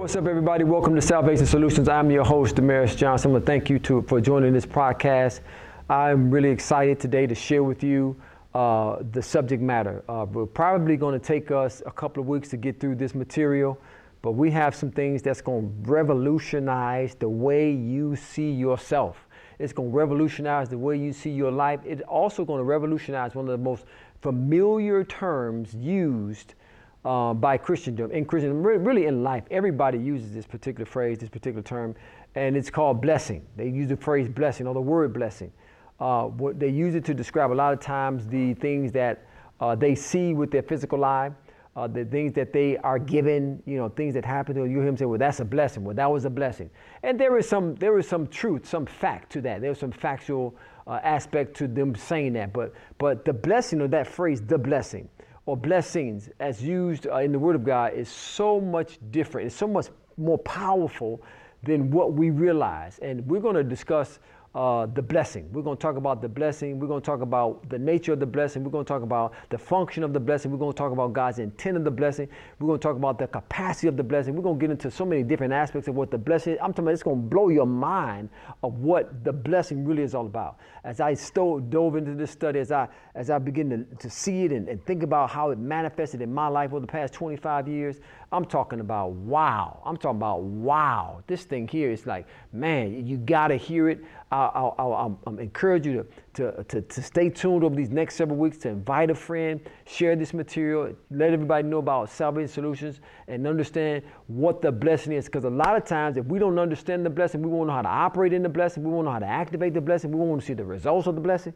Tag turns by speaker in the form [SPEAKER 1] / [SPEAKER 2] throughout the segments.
[SPEAKER 1] What's up, everybody? Welcome to Salvation Solutions. I'm your host, Damaris Johnson. I want to thank you to, for joining this podcast. I'm really excited today to share with you uh, the subject matter. Uh, we're probably going to take us a couple of weeks to get through this material, but we have some things that's going to revolutionize the way you see yourself. It's going to revolutionize the way you see your life. It's also going to revolutionize one of the most familiar terms used uh, by Christendom. In Christendom, really in life, everybody uses this particular phrase, this particular term, and it's called blessing. They use the phrase blessing or the word blessing. Uh, what they use it to describe a lot of times the things that uh, they see with their physical eye, uh, the things that they are given, you know, things that happen to you. Hear say, "Well, that's a blessing." Well, that was a blessing, and there is some there is some truth, some fact to that. There's some factual uh, aspect to them saying that, but but the blessing of that phrase, the blessing or blessings as used uh, in the Word of God is so much different. It's so much more powerful than what we realize. And we're going to discuss uh, the blessing. We're going to talk about the blessing. We're going to talk about the nature of the blessing. We're going to talk about the function of the blessing. We're going to talk about God's intent of the blessing. We're going to talk about the capacity of the blessing. We're going to get into so many different aspects of what the blessing is. I'm talking about it's going to blow your mind of what the blessing really is all about. As I stole, dove into this study, as I as I begin to, to see it and, and think about how it manifested in my life over the past 25 years, I'm talking about wow. I'm talking about wow. This thing here is like, man, you got to hear it. I'll, I'll, I'll, I'll, encourage you to, to, to, to stay tuned over these next several weeks to invite a friend, share this material, let everybody know about Salvation Solutions, and understand what the blessing is. Because a lot of times, if we don't understand the blessing, we won't know how to operate in the blessing, we won't know how to activate the blessing, we won't see the results of the blessing.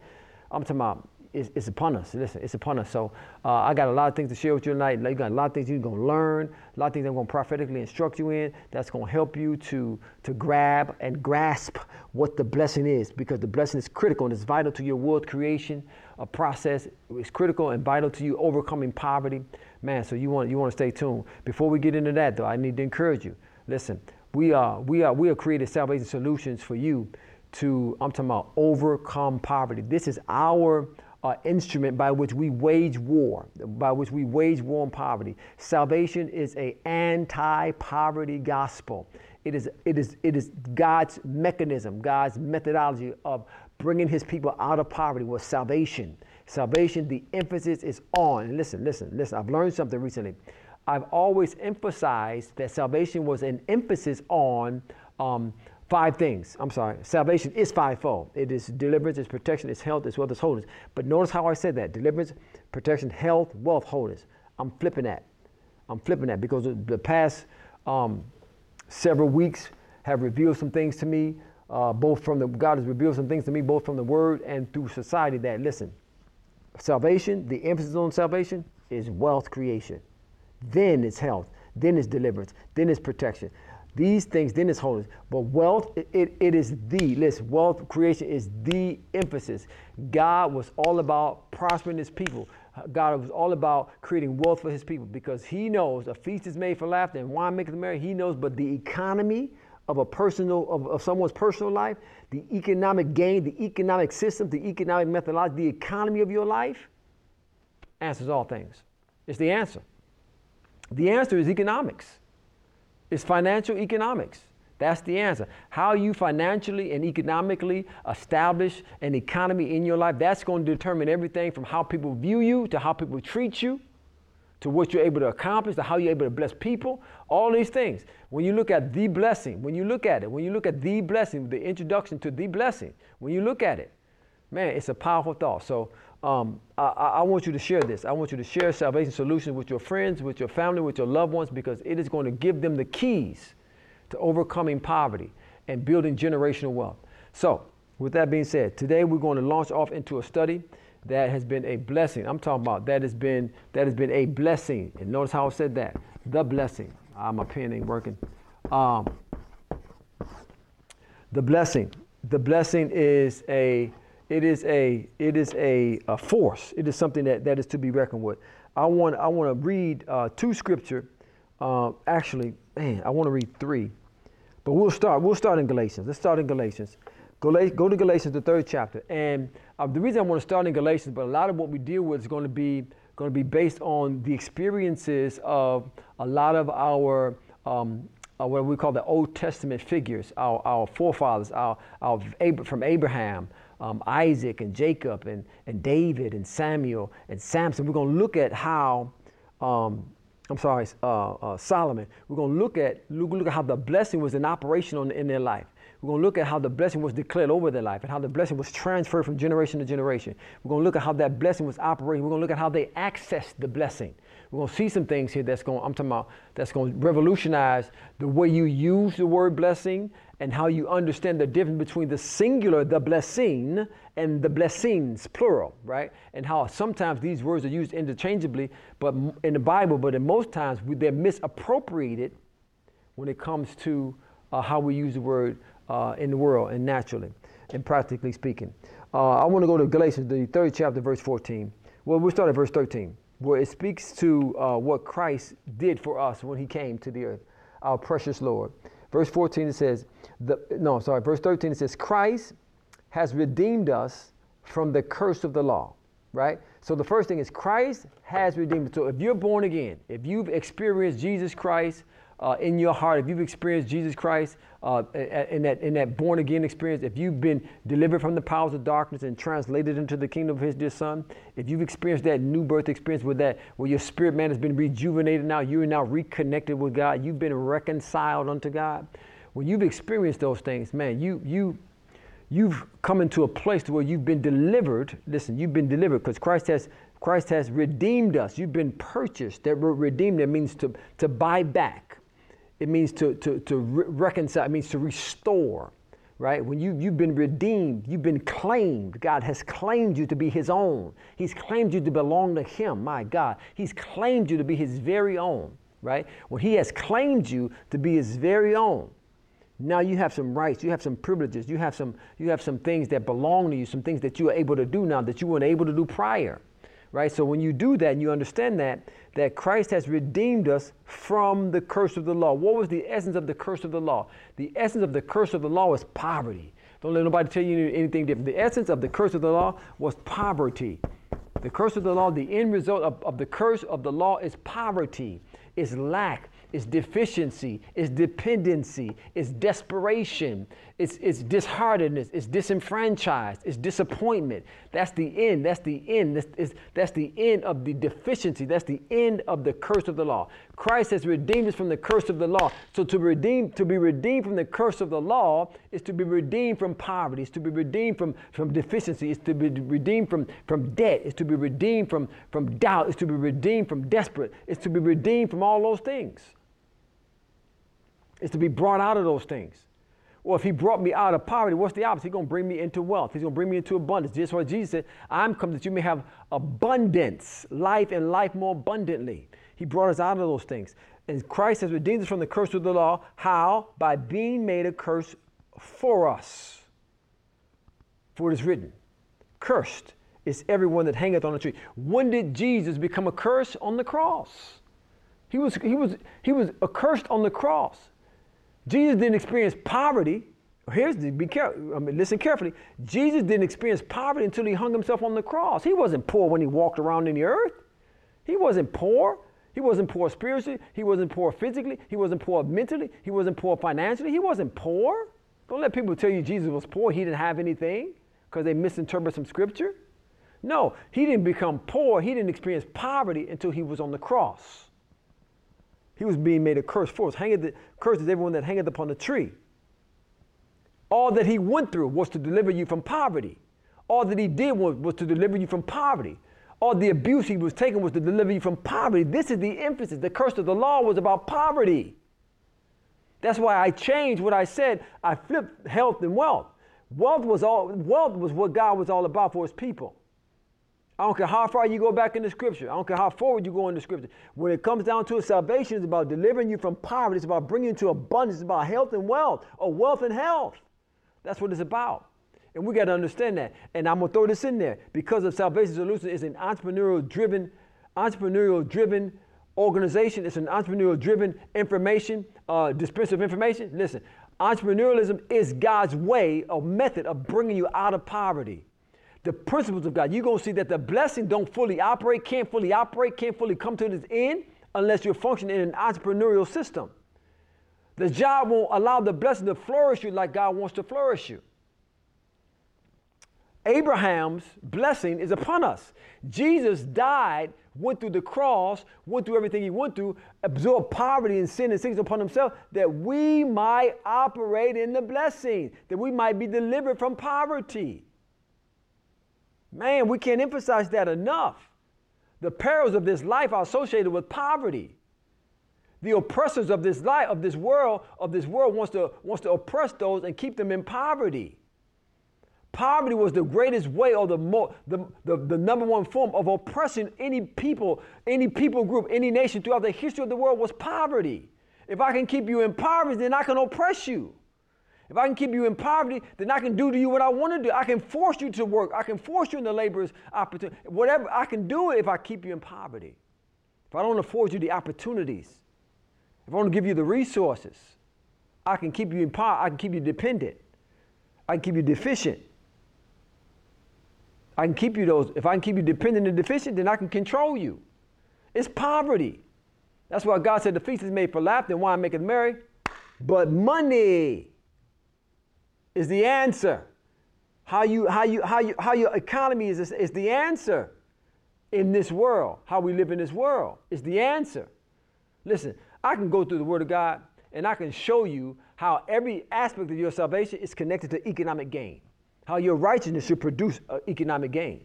[SPEAKER 1] I'm talking about it's, upon us. Listen, it's upon us. So uh, I got a lot of things to share with you tonight. You got a lot of things you're going to learn, a lot of things I'm going to prophetically instruct you in. That's going to help you to, to grab and grasp what the blessing is because the blessing is critical and it's vital to your world creation a process. It's critical and vital to you overcoming poverty. Man, so you want, you want to stay tuned. Before we get into that, though, I need to encourage you. Listen, we are, we are, we are created salvation solutions for you to, I'm talking about overcome poverty. This is our uh, instrument by which we wage war, by which we wage war on poverty. Salvation is a anti-poverty gospel. It is, it is, it is God's mechanism, God's methodology of bringing his people out of poverty was salvation. Salvation, the emphasis is on. Listen, listen, listen. I've learned something recently. I've always emphasized that salvation was an emphasis on um, five things. I'm sorry. Salvation is fivefold. It is deliverance, it's protection, it's health, as well as wholeness. But notice how I said that: deliverance, protection, health, wealth, wholeness. I'm flipping that. I'm flipping that because the past um, several weeks have revealed some things to me. Uh, both from the God has revealed some things to me, both from the Word and through society. That listen, salvation, the emphasis on salvation is wealth creation. Then it's health. Then it's deliverance. Then it's protection. These things, then it's holiness. But wealth, it, it is the, listen, wealth creation is the emphasis. God was all about prospering his people. God was all about creating wealth for his people because he knows a feast is made for laughter and wine makes maketh merry. He knows, but the economy of a personal, of, of someone's personal life, the economic gain, the economic system, the economic methodology, the economy of your life answers all things. It's the answer. The answer is economics. It's financial economics. That's the answer. How you financially and economically establish an economy in your life, that's going to determine everything from how people view you to how people treat you to what you're able to accomplish to how you're able to bless people. All these things. When you look at the blessing, when you look at it, when you look at the blessing, the introduction to the blessing, when you look at it, man, it's a powerful thought. So um, I, I, want you to share this. I want you to share Salvation Solutions with your friends, with your family, with your loved ones, because it is going to give them the keys to overcoming poverty and building generational wealth. So, with that being said, today we're going to launch off into a study that has been a blessing. I'm talking about that has been that has been a blessing. And notice how I said that. The blessing. Ah, my pen ain't working. Um, the blessing. The blessing is a it is a it is a, a, force. It is something that, that is to be reckoned with. I want I want to read uh, two scripture. Uh, actually, man, I want to read three, but we'll start. We'll start in Galatians. Let's start in Galatians. Go, go to Galatians, the third chapter. And uh, the reason I want to start in Galatians, but a lot of what we deal with is going to be going to be based on the experiences of a lot of our um, uh, what we call the Old Testament figures, our, our forefathers, our, our from Abraham, um, Isaac, and Jacob, and, and David, and Samuel, and Samson. We're going to look at how, um, I'm sorry, uh, uh, Solomon. We're going to look at look, look at how the blessing was in operation on, in their life. We're going to look at how the blessing was declared over their life and how the blessing was transferred from generation to generation. We're going to look at how that blessing was operating. We're going to look at how they accessed the blessing. We're going to see some things here that's going, I'm talking about, that's going to revolutionize the way you use the word blessing and how you understand the difference between the singular, the blessing, and the blessings, plural, right? And how sometimes these words are used interchangeably, but in the Bible, but in most times they're misappropriated when it comes to uh, how we use the word uh, in the world and naturally and practically speaking. Uh, I want to go to Galatians, the third chapter, verse 14. Well, we'll start at verse 13, where it speaks to uh, what Christ did for us when he came to the earth, our precious Lord. Verse 14 it says, the, no, sorry, verse 13 it says, Christ has redeemed us from the curse of the law, right? So the first thing is Christ has redeemed us. So if you're born again, if you've experienced Jesus Christ uh, in your heart, if you've experienced Jesus Christ uh, in, that, in that born again experience, if you've been delivered from the powers of darkness and translated into the kingdom of His dear Son, if you've experienced that new birth experience with that, where your spirit man has been rejuvenated now, you are now reconnected with God, you've been reconciled unto God. When you've experienced those things, man, you you you've come into a place where you've been delivered. Listen, you've been delivered because Christ has Christ has redeemed us. You've been purchased. That word redeemed that means to, to buy back. It means to, to, to re- reconcile, it means to restore, right? When you, you've been redeemed, you've been claimed. God has claimed you to be His own. He's claimed you to belong to Him, my God. He's claimed you to be His very own, right? When He has claimed you to be His very own, now you have some rights, you have some privileges, you have some, you have some things that belong to you, some things that you are able to do now that you weren't able to do prior right? So when you do that and you understand that, that Christ has redeemed us from the curse of the law. What was the essence of the curse of the law? The essence of the curse of the law was poverty. Don't let nobody tell you anything different. The essence of the curse of the law was poverty. The curse of the law, the end result of, of the curse of the law is poverty, is lack, it's deficiency, it's dependency, it's desperation, it's, it's disheartenedness, it's disenfranchised, it's disappointment. That's the end. That's the end. That's, is, that's the end of the deficiency. That's the end of the curse of the law. Christ has redeemed us from the curse of the law. So to redeem, to be redeemed from the curse of the law is to be redeemed from poverty, it's to be redeemed from, from deficiency, it's to be redeemed from, from debt, it's to be redeemed from, from doubt, it's to be redeemed from desperate, it's to be redeemed from all those things is to be brought out of those things. Well, if he brought me out of poverty, what's the opposite? He's going to bring me into wealth. He's going to bring me into abundance. Just what Jesus said, I'm come that you may have abundance, life and life more abundantly. He brought us out of those things. And Christ has redeemed us from the curse of the law. How? By being made a curse for us. For it is written, Cursed is everyone that hangeth on a tree. When did Jesus become a curse? On the cross. He was, he was, he was accursed on the cross. Jesus didn't experience poverty. Here's the be careful. I mean, listen carefully. Jesus didn't experience poverty until he hung himself on the cross. He wasn't poor when he walked around in the earth. He wasn't poor. He wasn't poor spiritually. He wasn't poor physically. He wasn't poor mentally. He wasn't poor financially. He wasn't poor. Don't let people tell you Jesus was poor. He didn't have anything because they misinterpret some scripture. No, he didn't become poor. He didn't experience poverty until he was on the cross. He was being made a curse for us. Hangeth, curse is everyone that hangeth upon the tree. All that he went through was to deliver you from poverty. All that he did was, was to deliver you from poverty. All the abuse he was taking was to deliver you from poverty. This is the emphasis. The curse of the law was about poverty. That's why I changed what I said. I flipped health and wealth. Wealth was all wealth was what God was all about for his people. I don't care how far you go back in the scripture. I don't care how forward you go in the scripture. When it comes down to salvation is about delivering you from poverty. It's about bringing you to abundance. It's about health and wealth, or wealth and health. That's what it's about. And we got to understand that. And I'm going to throw this in there because of Salvation Solution is an entrepreneurial driven, entrepreneurial driven organization. It's an entrepreneurial driven information, uh, dispenser of information. Listen, entrepreneurialism is God's way or method of bringing you out of poverty the principles of God, you're going to see that the blessing don't fully operate, can't fully operate, can't fully come to its end unless you're functioning in an entrepreneurial system. The job won't allow the blessing to flourish you like God wants to flourish you. Abraham's blessing is upon us. Jesus died, went through the cross, went through everything he went through, absorbed poverty and sin and sickness upon himself, that we might operate in the blessing, that we might be delivered from poverty. Man, we can't emphasize that enough. The perils of this life are associated with poverty. The oppressors of this life, of this world, of this world wants to, wants to oppress those and keep them in poverty. Poverty was the greatest way or the, mo- the, the, the number one form of oppressing any people, any people group, any nation throughout the history of the world was poverty. If I can keep you in poverty, then I can oppress you. If I can keep you in poverty, then I can do to you what I want to do. I can force you to work. I can force you into labor's opportunity. Whatever, I can do it if I keep you in poverty. If I don't afford you the opportunities, if I don't give you the resources, I can keep you in power. I can keep you dependent. I can keep you deficient. I can keep you those. If I can keep you dependent and deficient, then I can control you. It's poverty. That's why God said the feast is made for laughter and wine maketh merry. But money is the answer. How you how you how you how your economy is is the answer in this world. How we live in this world is the answer. Listen, I can go through the Word of God and I can show you how every aspect of your salvation is connected to economic gain. How your righteousness should produce uh, economic gain.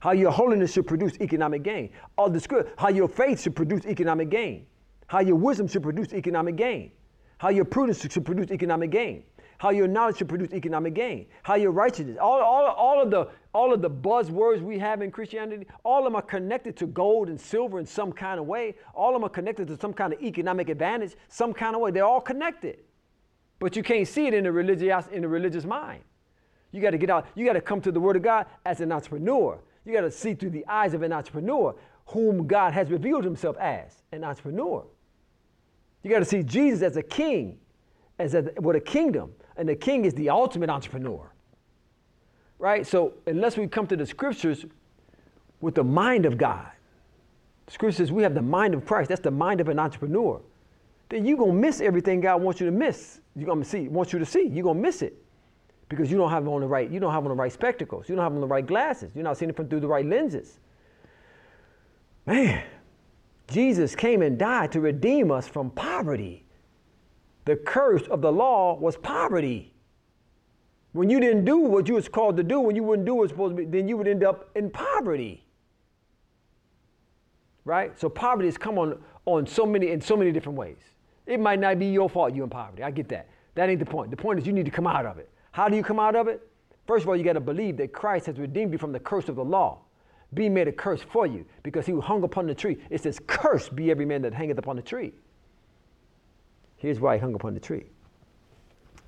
[SPEAKER 1] How your holiness should produce economic gain. All the how your faith should produce economic gain. How your wisdom should produce economic gain. How your prudence should produce economic gain how your knowledge should produce economic gain, how your righteousness, all, all, all, of the, all of the buzzwords we have in Christianity, all of them are connected to gold and silver in some kind of way. All of them are connected to some kind of economic advantage, some kind of way. They're all connected. But you can't see it in the religious, in the religious mind. You got to get out, you got to come to the Word of God as an entrepreneur. You got to see through the eyes of an entrepreneur whom God has revealed himself as an entrepreneur. You got to see Jesus as a king, as a, with a kingdom, and the king is the ultimate entrepreneur. Right? So, unless we come to the scriptures with the mind of God, the scripture says we have the mind of Christ, that's the mind of an entrepreneur, then you're to miss everything God wants you to miss. You're to see, wants you to see. You're to miss it because you don't have on the right, you don't have on the right spectacles. You don't have on the right glasses. You're not seeing it from through the right lenses. Man, Jesus came and died to redeem us from poverty the curse of the law was poverty. When you didn't do what you was called to do, when you wouldn't do what was supposed to be, then you would end up in poverty. Right? So poverty has come on, on so many in so many different ways. It might not be your fault you're in poverty. I get that. That ain't the point. The point is you need to come out of it. How do you come out of it? First of all, you got to believe that Christ has redeemed you from the curse of the law, being made a curse for you because he hung upon the tree. It says, Cursed be every man that hangeth upon the tree. Here's why he hung upon the tree.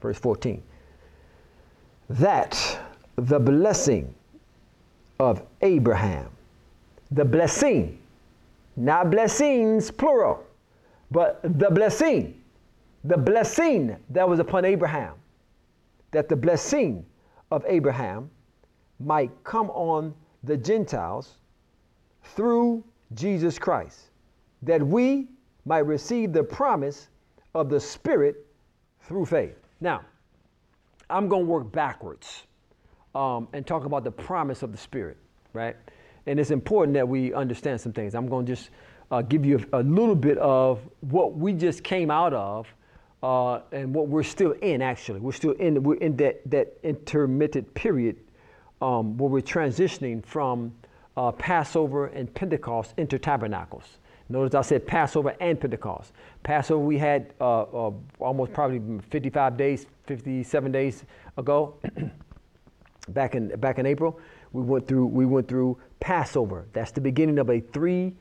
[SPEAKER 1] Verse 14. That the blessing of Abraham, the blessing, not blessings, plural, but the blessing, the blessing that was upon Abraham, that the blessing of Abraham might come on the Gentiles through Jesus Christ, that we might receive the promise of the Spirit through faith. Now, I'm going to work backwards um, and talk about the promise of the Spirit, right? And it's important that we understand some things. I'm going to just uh, give you a, a, little bit of what we just came out of uh, and what we're still in, actually. We're still in, we're in that, that intermittent period um, where we're transitioning from uh, Passover and Pentecost into tabernacles. Notice I said Passover and Pentecost. Passover we had uh, uh, almost probably 55 days, 57 days ago, back in back in April. We went through we went through Passover. That's the beginning of a three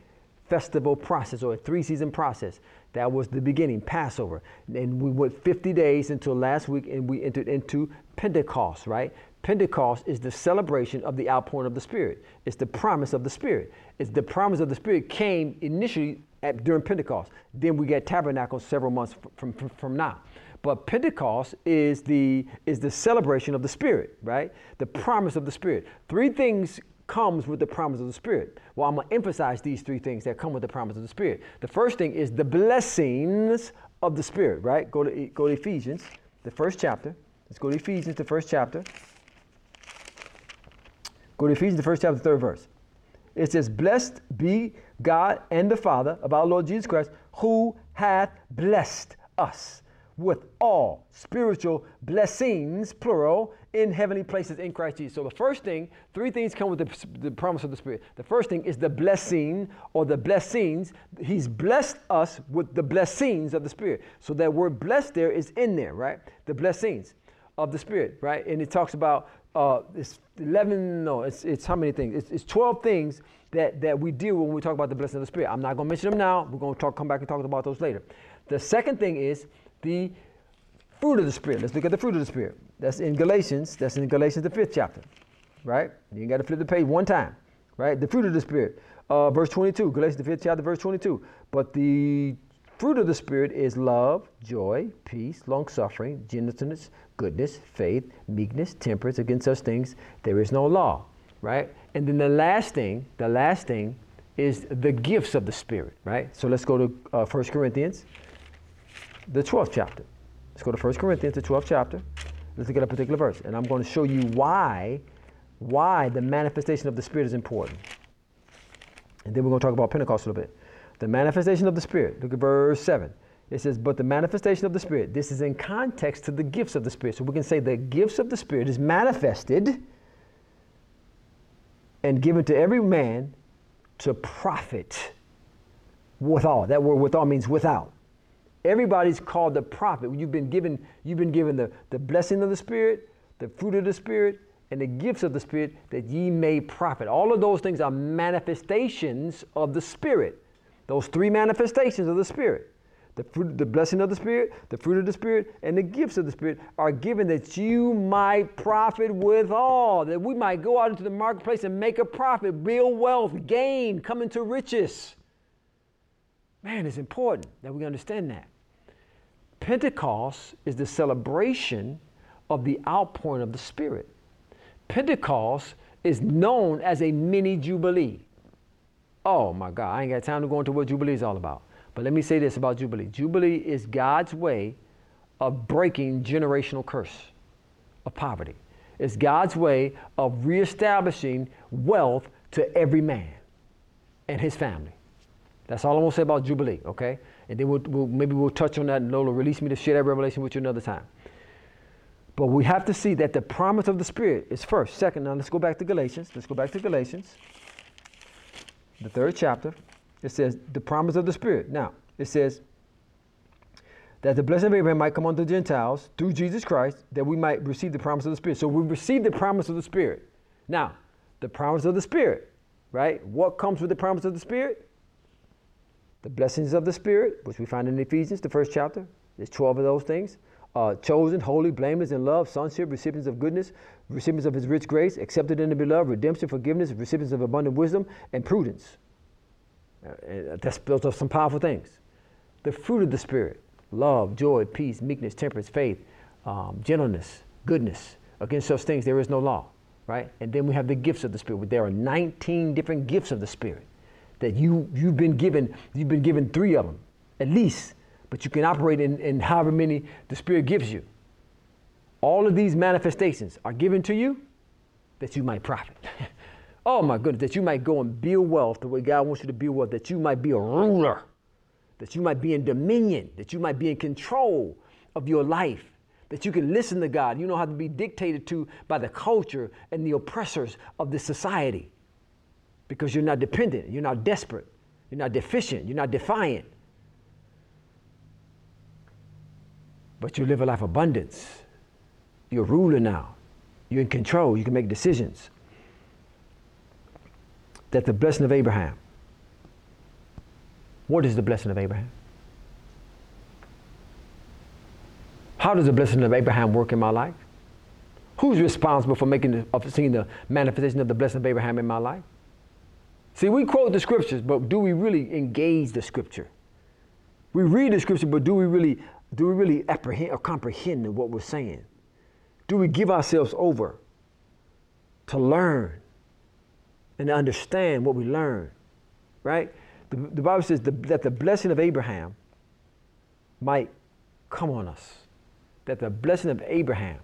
[SPEAKER 1] festival process or a three season process. That was the beginning, Passover. And we went 50 days until last week and we entered into Pentecost, right? Pentecost is the celebration of the outpouring of the Spirit. It's the promise of the Spirit. It's the promise of the Spirit came initially at, during Pentecost. Then we get tabernacles several months from, from, from now. But Pentecost is the, is the celebration of the Spirit, right? The promise of the Spirit. Three things comes with the promise of the Spirit. Well, I'm going to emphasize these three things that come with the promise of the Spirit. The first thing is the blessings of the Spirit, right? Go to, go to Ephesians, the first chapter. Let's go to Ephesians, the first chapter. Go to Ephesians, the first chapter, the third verse. It says, Blessed be God and the Father of our Lord Jesus Christ, who hath blessed us with all spiritual blessings, plural, in heavenly places in Christ Jesus. So the first thing, three things come with the, the, promise of the Spirit. The first thing is the blessing or the blessings. He's blessed us with the blessings of the Spirit. So that word blessed there is in there, right? The blessings of the Spirit, right? And it talks about uh, it's 11, no, it's, it's how many things? It's, it's 12 things that, that we deal with when we talk about the blessing of the Spirit. I'm not going to mention them now. We're going to talk, come back and talk about those later. The second thing is the fruit of the Spirit. Let's look at the fruit of the Spirit. That's in Galatians. That's in Galatians, the fifth chapter, right? You got to flip the page one time, right? The fruit of the Spirit. Uh, verse 22, Galatians, the fifth chapter, verse 22. But the fruit of the Spirit is love, joy, peace, long suffering, gentleness, goodness, faith, meekness, temperance. Against such things there is no law, right? And then the last thing, the last thing is the gifts of the Spirit, right? So let's go to uh, 1 Corinthians, the 12th chapter. Let's go to 1 Corinthians, the 12th chapter. Let's look at a particular verse. And I'm going to show you why, why the manifestation of the Spirit is important. And then we're going to talk about Pentecost a little bit. The manifestation of the Spirit. Look at verse 7. It says, But the manifestation of the Spirit. This is in context to the gifts of the Spirit. So we can say the gifts of the Spirit is manifested and given to every man to profit withal. That word withal means without. Everybody's called the prophet. You've been given, you've been given the, the blessing of the Spirit, the fruit of the Spirit, and the gifts of the Spirit that ye may profit. All of those things are manifestations of the Spirit. Those three manifestations of the Spirit. The fruit, the blessing of the Spirit, the fruit of the Spirit, and the gifts of the Spirit are given that you might profit withal, that we might go out into the marketplace and make a profit, build wealth, gain, come into riches. Man, it's important that we understand that. Pentecost is the celebration of the outpouring of the Spirit. Pentecost is known as a mini Jubilee. Oh my God, I ain't got time to go into what Jubilee is all about. But let me say this about Jubilee Jubilee is God's way of breaking generational curse of poverty. It's God's way of reestablishing wealth to every man and his family. That's all I'm gonna say about Jubilee, okay? And then we'll, we'll, maybe we'll touch on that and Lola release me to share that revelation with you another time. But we have to see that the promise of the Spirit is first. Second, now let's go back to Galatians. Let's go back to Galatians, the third chapter. It says, the promise of the Spirit. Now, it says, that the blessing of Abraham might come on the Gentiles through Jesus Christ, that we might receive the promise of the Spirit. So we receive the promise of the Spirit. Now, the promise of the Spirit, right? What comes with the promise of the Spirit? the blessings of the Spirit, which we find in Ephesians, the first chapter. There's 12 of those things. Uh, chosen, holy, blameless in love, sonship, recipients of goodness, recipients of his rich grace, accepted in the beloved, redemption, forgiveness, recipients of abundant wisdom, and prudence. Uh, that's built up some powerful things. The fruit of the Spirit love, joy, peace, meekness, temperance, faith, um, gentleness, goodness. Against such things there is no law, right? And then we have the gifts of the Spirit. There are 19 different gifts of the Spirit that you, you've been given, you've been given three of them, at least, but you can operate in, in however many the Spirit gives you. All of these manifestations are given to you that you might profit. oh my goodness, that you might go and build wealth the way God wants you to build wealth, that you might be a ruler, that you might be in dominion, that you might be in control of your life, that you can listen to God. You don't have to be dictated to by the culture and the oppressors of this society because you're not dependent, you're not desperate, you're not deficient, you're not defiant. But you live a life of abundance. You're a ruler now. You're in control. You can make decisions. That the blessing of Abraham. What is the blessing of Abraham? How does the blessing of Abraham work in my life? Who's responsible for making the, of seeing the manifestation of the blessing of Abraham in my life? See, we quote the scriptures, but do we really engage the scripture? We read the scripture, but do we really do we really apprehend or comprehend what we're saying? Do we give ourselves over to learn and understand what we learn? Right? The, the Bible says the, that the blessing of Abraham might come on us. That the blessing of Abraham.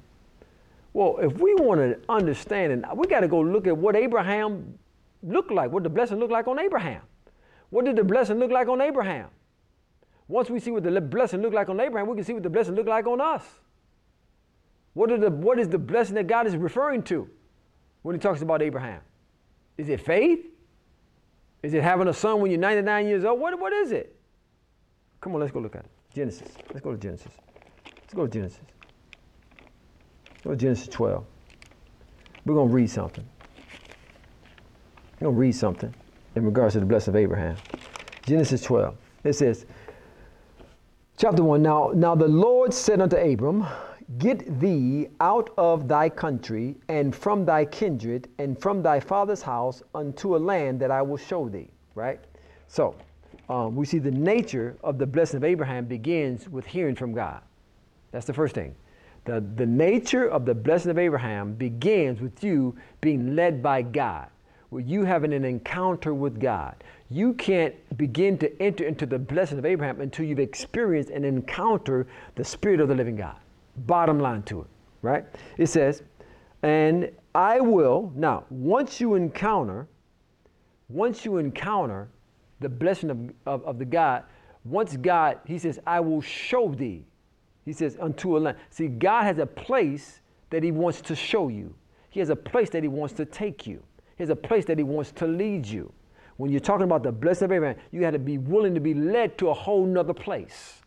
[SPEAKER 1] Well, if we want to understand, and we got to go look at what Abraham looked like, what the blessing looked like on Abraham. What did the blessing look like on Abraham? Once we see what the blessing looked like on Abraham, we can see what the blessing looked like on us. What, the, what is the blessing that God is referring to when he talks about Abraham? Is it faith? Is it having a son when you're 99 years old? What, what is it? Come on, let's go look at it. Genesis. Let's go to Genesis. Let's go to Genesis. Let's go to Genesis 12. We're going to read something. We're going to read something in regards to the blessing of Abraham. Genesis 12. It says, chapter 1 Now, now the Lord said unto Abram, Get thee out of thy country and from thy kindred and from thy father's house unto a land that I will show thee. Right? So, um, we see the nature of the blessing of Abraham begins with hearing from God. That's the first thing. The, the nature of the blessing of Abraham begins with you being led by God, with you having an encounter with God. You can't begin to enter into the blessing of Abraham until you've experienced and encountered the Spirit of the living God. Bottom line to it, right? It says, and I will, now, once you encounter, once you encounter the blessing of, of, of the God, once God, he says, I will show thee. He says, unto a land. See, God has a place that he wants to show you. He has a place that he wants to take you. He has a place that he wants to lead you. When you're talking about the blessing of Abraham, you got to be willing to be led to a whole nother place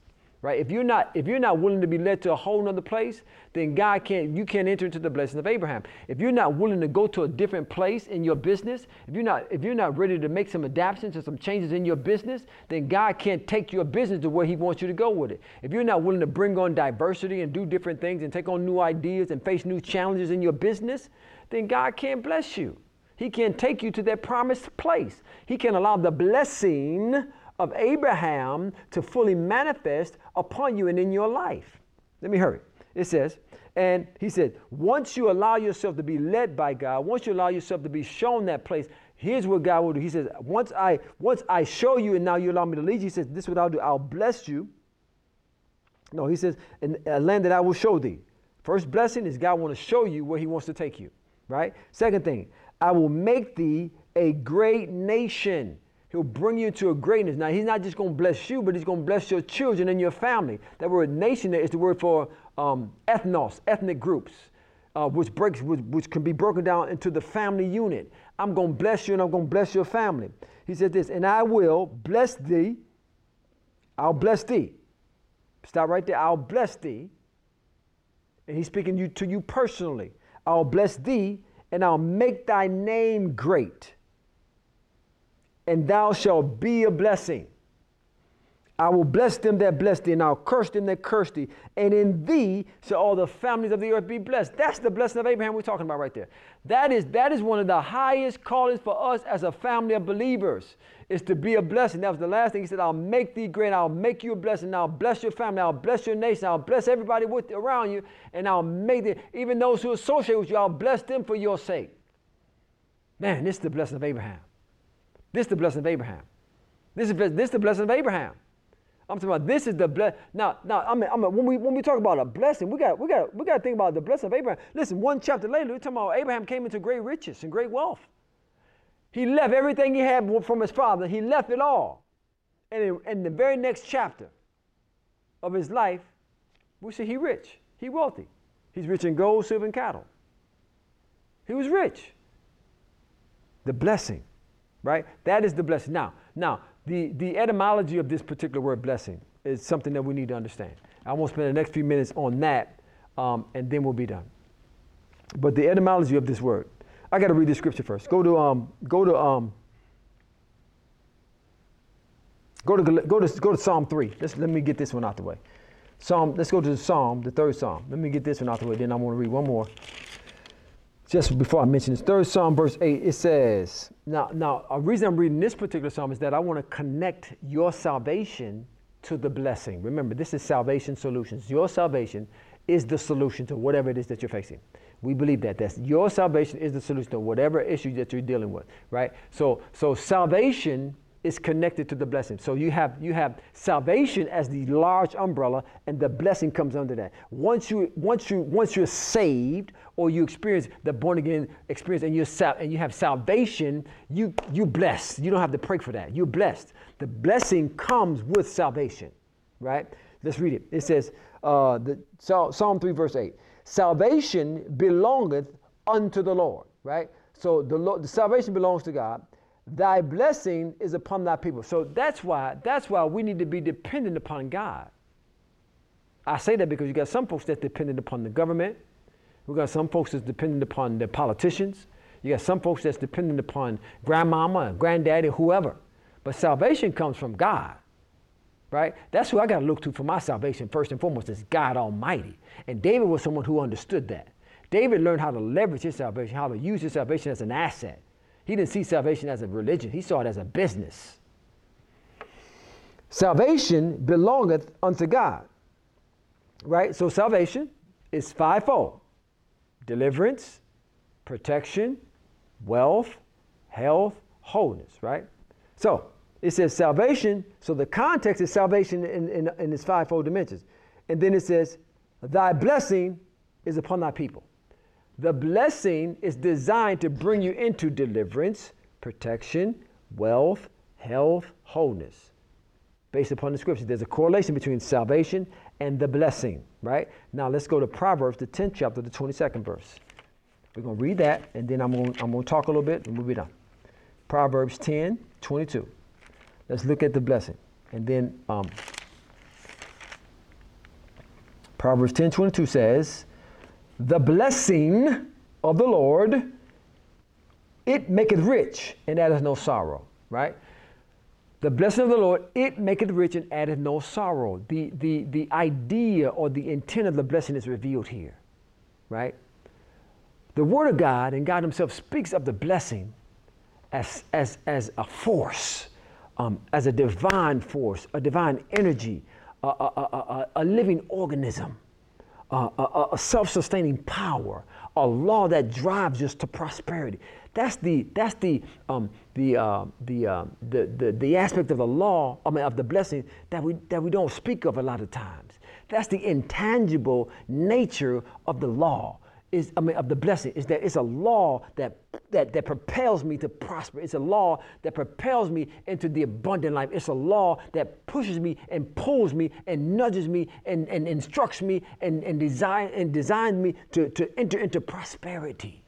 [SPEAKER 1] right? If you're not if you're not willing to be led to a whole nother place, then God can't you can't enter into the blessing of Abraham. If you're not willing to go to a different place in your business, if you're not if you're not ready to make some adaptations or some changes in your business, then God can't take your business to where He wants you to go with it. If you're not willing to bring on diversity and do different things and take on new ideas and face new challenges in your business, then God can't bless you. He can't take you to that promised place. He can allow the blessing of Abraham to fully manifest upon you and in your life. Let me hurry. It says, and he said, once you allow yourself to be led by God, once you allow yourself to be shown that place, here's what God will do. He says, once I once I show you and now you allow me to lead you, he says, this is what I'll do. I'll bless you. No, he says, in a land that I will show thee. First blessing is God want to show you where he wants to take you, right? Second thing, I will make thee a great nation. He'll bring you to a greatness. Now, he's not just going to bless you, but he's going to bless your children and your family. That word nation is the word for um, ethnos, ethnic groups, uh, which, breaks, which, which can be broken down into the family unit. I'm going to bless you and I'm going to bless your family. He said this, and I will bless thee. I'll bless thee. Stop right there. I'll bless thee. And he's speaking to you personally. I'll bless thee and I'll make thy name great and thou shalt be a blessing. I will bless them that bless thee, and I'll curse them that curse thee. And in thee shall all the families of the earth be blessed. That's the blessing of Abraham we're talking about right there. That is, that is one of the highest callings for us as a family of believers, is to be a blessing. That was the last thing he said, I'll make thee great, I'll make you a blessing, I'll bless your family, I'll bless your nation, I'll bless everybody with, around you, and I'll make them, even those who associate with you, I'll bless them for your sake. Man, this is the blessing of Abraham. This is the blessing of Abraham. This is, this is the blessing of Abraham. I'm talking about this is the bless. Now, now, I mean, I mean, when we when we talk about a blessing, we got we got we got to think about the blessing of Abraham. Listen, one chapter later, we're talking about Abraham came into great riches and great wealth. He left everything he had from his father. He left it all. And in, in the very next chapter of his life, we see he rich, he wealthy. He's rich in gold, silver, and cattle. He was rich. The blessing right? That is the blessing. Now, now the, the etymology of this particular word blessing is something that we need to understand. I won't spend the next few minutes on that, um, and then we'll be done. But the etymology of this word, I got to read the scripture first. Go to um, go to um, go to go to go to Psalm three. Let's, let me get this one out the way. Psalm. Let's go to the Psalm, the third Psalm. Let me get this one out the way. Then I want to read one more just before I mention this, third Psalm, verse 8, it says, now, now, a reason I'm reading this particular psalm is that I want to connect your salvation to the blessing. Remember, this is salvation solutions. Your salvation is the solution to whatever it is that you're facing. We believe that. That's your salvation is the solution to whatever issue that you're dealing with, right? So, so salvation is connected to the blessing. So you have you have salvation as the large umbrella, and the blessing comes under that. Once you once you once you're saved or you experience the born again experience, and you sal- and you have salvation, you you blessed. You don't have to pray for that. You're blessed. The blessing comes with salvation, right? Let's read it. It says, uh, the Psalm three verse eight: Salvation belongeth unto the Lord, right? So the, Lord, the salvation belongs to God thy blessing is upon thy people. So that's why that's why we need to be dependent upon God. I say that because you got some folks that's dependent upon the government. We got some folks that's dependent upon the politicians. You got some folks that's dependent upon grandmama and granddaddy, whoever. But salvation comes from God. Right? That's who I got to look to for my salvation first and foremost is God Almighty. And David was someone who understood that. David learned how to leverage his salvation, how to use his salvation as an asset. He didn't see salvation as a religion, he saw it as a business. Salvation belongeth unto God. Right? So salvation is fivefold deliverance, protection, wealth, health, wholeness, right? So it says salvation. So the context is salvation in, in, in its fivefold dimensions. And then it says, Thy blessing is upon thy people. The blessing is designed to bring you into deliverance, protection, wealth, health, wholeness. Based upon the scripture, there's a correlation between salvation and the blessing, right? Now let's go to Proverbs, the 10th chapter, the 22nd verse. We're going to read that, and then I'm going, I'm going to talk a little bit, and we'll be done. Proverbs 10, 22. Let's look at the blessing. And then um, Proverbs 10, 22 says, the blessing of the Lord, it maketh rich and addeth no sorrow, right? The blessing of the Lord, it maketh rich and addeth no sorrow. The, the, the idea or the intent of the blessing is revealed here, right? The Word of God and God Himself speaks of the blessing as, as, as a force, um, as a divine force, a divine energy, a, a, a, a living organism a, a self-sustaining power, a law that drives us to prosperity. That's the that's the um, the, uh, the, uh, the, the the aspect of the law, I mean of the blessing that we that we don't speak of a lot of times. That's the intangible nature of the law is, I mean, of the blessing is that it's a law that, that, that propels me to prosper. It's a law that propels me into the abundant life. It's a law that pushes me and pulls me and nudges me and, and instructs me and, and, design, and designs me to, to enter into prosperity.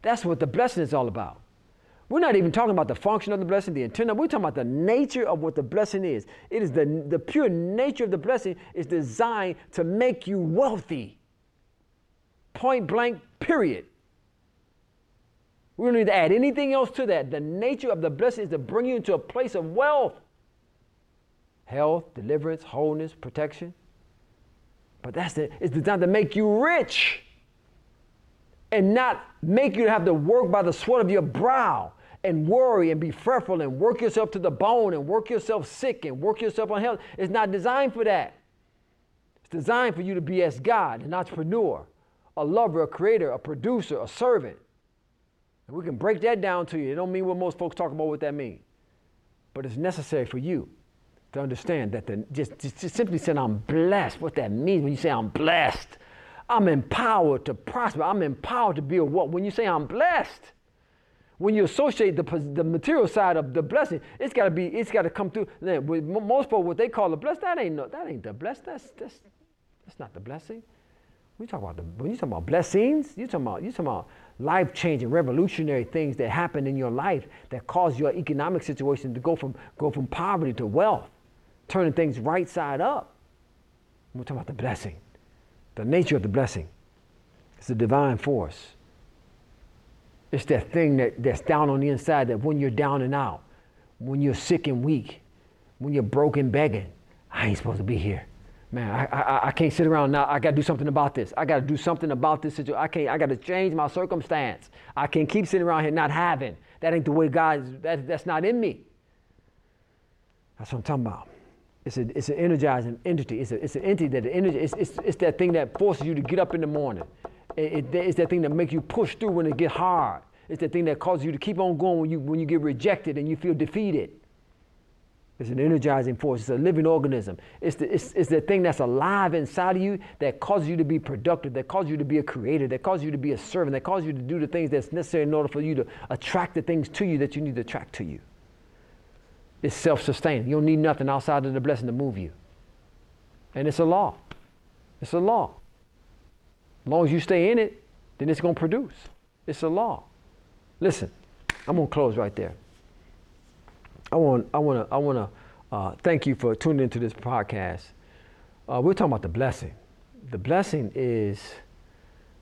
[SPEAKER 1] That's what the blessing is all about. We're not even talking about the function of the blessing, the intent. We're talking about the nature of what the blessing is. It is the, the pure nature of the blessing is designed to make you wealthy point blank, period. We don't need to add anything else to that. The nature of the blessing is to bring you into a place of wealth, health, deliverance, wholeness, protection. But that's the, it's designed to make you rich and not make you have to work by the sweat of your brow and worry and be fretful and work yourself to the bone and work yourself sick and work yourself on health. It's not designed for that. It's designed for you to be as God, an entrepreneur, a lover, a creator, a producer, a servant. And we can break that down to you. It don't mean what most folks talk about what that means. But it's necessary for you to understand that the, just, just, just simply saying I'm blessed, what that means when you say I'm blessed. I'm empowered to prosper. I'm empowered to be a what? When you say I'm blessed, when you associate the, the material side of the blessing, it's got to be, it's got to come through. Most people, what they call a blessed, that ain't no, that ain't the blessed. That's that's that's not the blessing. We talk about the when you talk about blessings, you talking about you talking about life changing, revolutionary things that happen in your life that cause your economic situation to go from go from poverty to wealth, turning things right side up. We're talking about the blessing, the nature of the blessing. It's a divine force. It's that thing that, that's down on the inside that when you're down and out, when you're sick and weak, when you're broken begging, I ain't supposed to be here man, I, I, I can't sit around now. I got to do something about this. I got to do something about this situation. I can't. I got to change my circumstance. I can't keep sitting around here not having. That ain't the way God. That, that's not in me. That's what I'm talking about. It's, a, it's an energizing entity. It's, a, it's an entity that energy. It's, it's, it's that thing that forces you to get up in the morning. It, it, it's that thing that makes you push through when it get hard. It's that thing that causes you to keep on going when you when you get rejected and you feel defeated. It's an energizing force. It's a living organism. It's the, it's, it's the thing that's alive inside of you that causes you to be productive, that causes you to be a creator, that causes you to be a servant, that causes you to do the things that's necessary in order for you to attract the things to you that you need to attract to you. It's self sustaining. You don't need nothing outside of the blessing to move you. And it's a law. It's a law. As long as you stay in it, then it's going to produce. It's a law. Listen, I'm going to close right there. I want, I want to, I want to uh, thank you for tuning into this podcast. Uh, we're talking about the blessing. The blessing is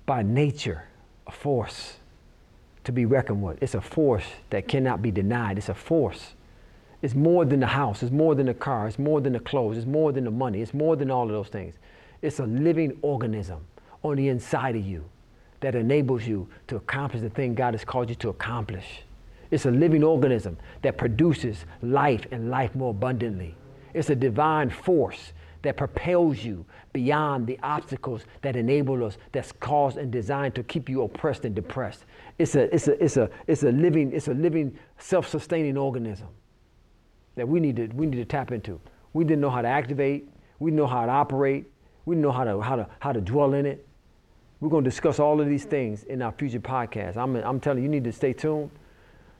[SPEAKER 1] by nature a force to be reckoned with. It's a force that cannot be denied. It's a force. It's more than the house. It's more than the car. It's more than the clothes. It's more than the money. It's more than all of those things. It's a living organism on the inside of you that enables you to accomplish the thing God has called you to accomplish. It's a living organism that produces life and life more abundantly. It's a divine force that propels you beyond the obstacles that enable us, that's caused and designed to keep you oppressed and depressed. It's a, it's a, it's a, it's a living, it's a living self-sustaining organism that we need to, we need to tap into. We didn't know how to activate. We didn't know how to operate. We didn't know how to, how to, how to dwell in it. We're going to discuss all of these things in our future podcast. I'm, I'm telling you, you need to stay tuned.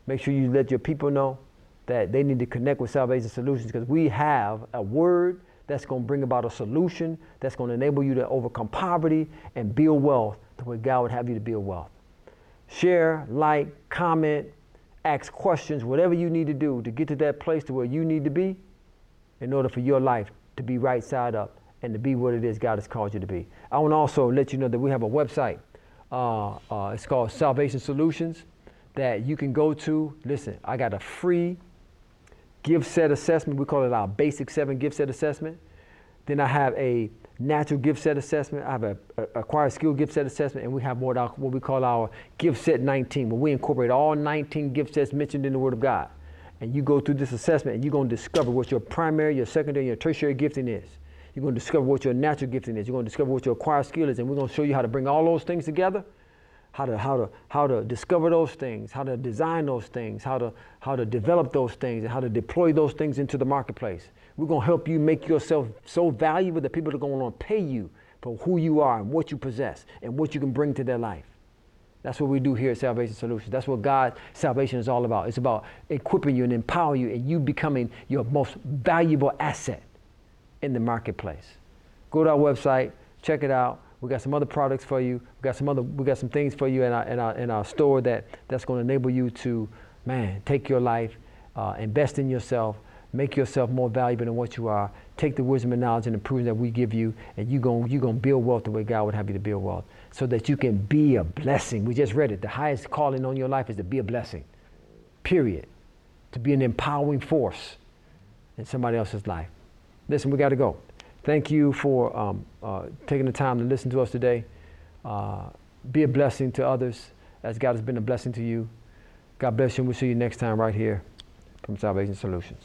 [SPEAKER 1] Make sure you let your people know that they need to connect with Salvation Solutions because we have a word that's going to bring about a solution that's going to enable you to overcome poverty and build wealth the way God would have you to build wealth. Share, like, comment, ask questions, whatever you need to do to get to that place to where you need to be in order for your life to be right side up and to be what it is God has called you to be. I want to also let you know that we have a website. Uh, uh, it's called Salvation Solutions that you can go to. Listen, I got a free gift set assessment. We call it our basic seven gift set assessment. Then I have a natural gift set assessment. I have a, a acquired skill gift set assessment, and we have what, our, what we call our gift set 19, where we incorporate all 19 gift sets mentioned in the Word of God. And you go through this assessment, and you're going to discover what your primary, your secondary, your tertiary gifting is. You're going to discover what your natural gifting is. You're going to discover what your acquired skill is, and we're going to show you how to bring all those things together how to how to how to discover those things, how to design those things, how to how to develop those things, and how to deploy those things into the marketplace. We're gonna help you make yourself so valuable that people are gonna want to pay you for who you are and what you possess and what you can bring to their life. That's what we do here at Salvation Solutions. That's what God salvation is all about. It's about equipping you and empowering you and you becoming your most valuable asset in the marketplace. Go to our website, check it out we got some other products for you. We got some other, we got some things for you in our, in our, in our store that, that's going to enable you to, man, take your life, uh, invest in yourself, make yourself more valuable than what you are. Take the wisdom and knowledge and the proven that we give you, and you're going you gonna build wealth the way God would have you to build wealth so that you can be a blessing. We just read it. The highest calling on your life is to be a blessing, period. To be an empowering force in somebody else's life. Listen, we got to go. Thank you for um, uh, taking the time to listen to us today. Uh, be a blessing to others as God has been a blessing to you. God bless you, and we'll see you next time right here from Salvation Solutions.